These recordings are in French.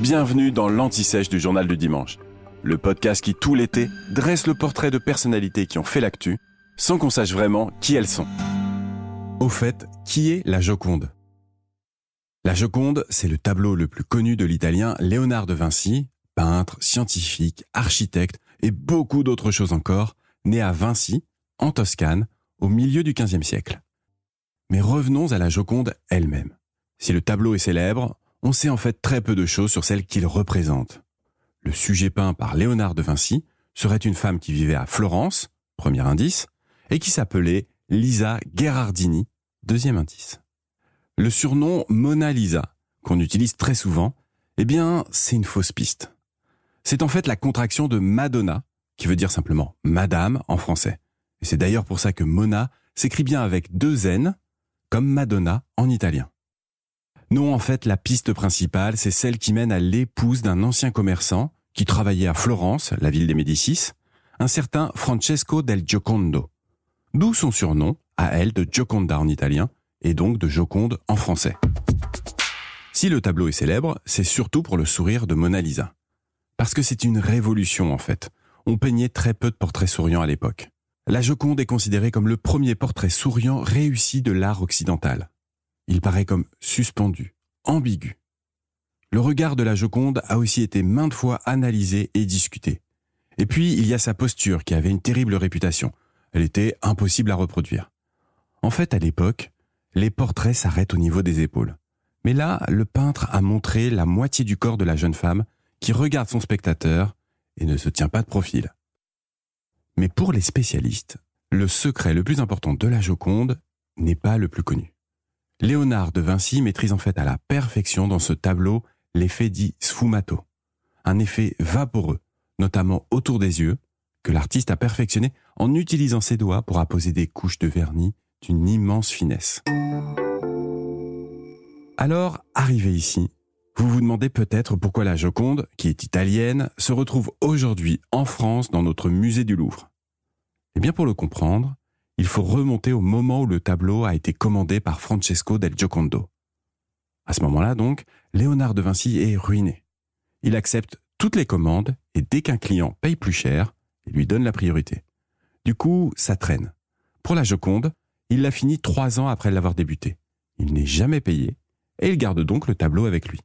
bienvenue dans l'Anti-Sèche du Journal du Dimanche. Le podcast qui, tout l'été, dresse le portrait de personnalités qui ont fait l'actu, sans qu'on sache vraiment qui elles sont. Au fait, qui est la Joconde? La Joconde, c'est le tableau le plus connu de l'italien Léonard de Vinci, peintre, scientifique, architecte et beaucoup d'autres choses encore, né à Vinci, en Toscane, au milieu du XVe siècle. Mais revenons à la Joconde elle-même. Si le tableau est célèbre, on sait en fait très peu de choses sur celle qu'il représente. Le sujet peint par Léonard de Vinci serait une femme qui vivait à Florence, premier indice, et qui s'appelait Lisa Gherardini, deuxième indice. Le surnom Mona Lisa, qu'on utilise très souvent, eh bien, c'est une fausse piste. C'est en fait la contraction de Madonna, qui veut dire simplement Madame en français. Et c'est d'ailleurs pour ça que Mona s'écrit bien avec deux N, comme Madonna en italien. Non, en fait, la piste principale, c'est celle qui mène à l'épouse d'un ancien commerçant qui travaillait à Florence, la ville des Médicis, un certain Francesco del Giocondo. D'où son surnom, à elle, de Gioconda en italien, et donc de Joconde en français. Si le tableau est célèbre, c'est surtout pour le sourire de Mona Lisa. Parce que c'est une révolution, en fait. On peignait très peu de portraits souriants à l'époque. La Joconde est considérée comme le premier portrait souriant réussi de l'art occidental. Il paraît comme suspendu, ambigu. Le regard de la Joconde a aussi été maintes fois analysé et discuté. Et puis, il y a sa posture qui avait une terrible réputation. Elle était impossible à reproduire. En fait, à l'époque, les portraits s'arrêtent au niveau des épaules. Mais là, le peintre a montré la moitié du corps de la jeune femme qui regarde son spectateur et ne se tient pas de profil. Mais pour les spécialistes, le secret le plus important de la Joconde n'est pas le plus connu. Léonard de Vinci maîtrise en fait à la perfection dans ce tableau l'effet dit sfumato, un effet vaporeux, notamment autour des yeux, que l'artiste a perfectionné en utilisant ses doigts pour apposer des couches de vernis d'une immense finesse. Alors, arrivé ici, vous vous demandez peut-être pourquoi la Joconde, qui est italienne, se retrouve aujourd'hui en France dans notre musée du Louvre. Eh bien, pour le comprendre, il faut remonter au moment où le tableau a été commandé par Francesco del Giocondo. À ce moment-là, donc, Léonard de Vinci est ruiné. Il accepte toutes les commandes et dès qu'un client paye plus cher, il lui donne la priorité. Du coup, ça traîne. Pour la Joconde, il l'a fini trois ans après l'avoir débuté. Il n'est jamais payé et il garde donc le tableau avec lui.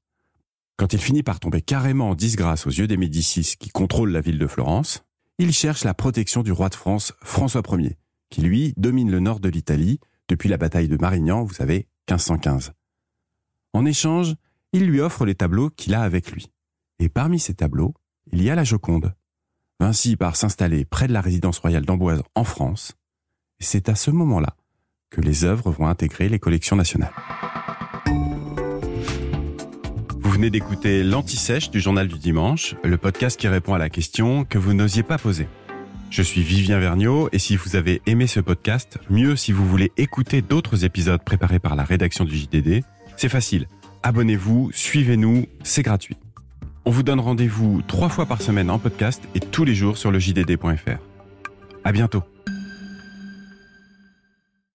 Quand il finit par tomber carrément en disgrâce aux yeux des Médicis qui contrôlent la ville de Florence, il cherche la protection du roi de France, François Ier, qui lui domine le nord de l'Italie depuis la bataille de Marignan, vous savez, 1515. En échange, il lui offre les tableaux qu'il a avec lui. Et parmi ces tableaux, il y a la Joconde. Vinci part s'installer près de la résidence royale d'Amboise en France. C'est à ce moment-là que les œuvres vont intégrer les collections nationales. Vous venez d'écouter l'Anti-Sèche du Journal du Dimanche, le podcast qui répond à la question que vous n'osiez pas poser. Je suis Vivien Vergniaud et si vous avez aimé ce podcast, mieux si vous voulez écouter d'autres épisodes préparés par la rédaction du JDD, c'est facile. Abonnez-vous, suivez-nous, c'est gratuit. On vous donne rendez-vous trois fois par semaine en podcast et tous les jours sur le JDD.fr. À bientôt.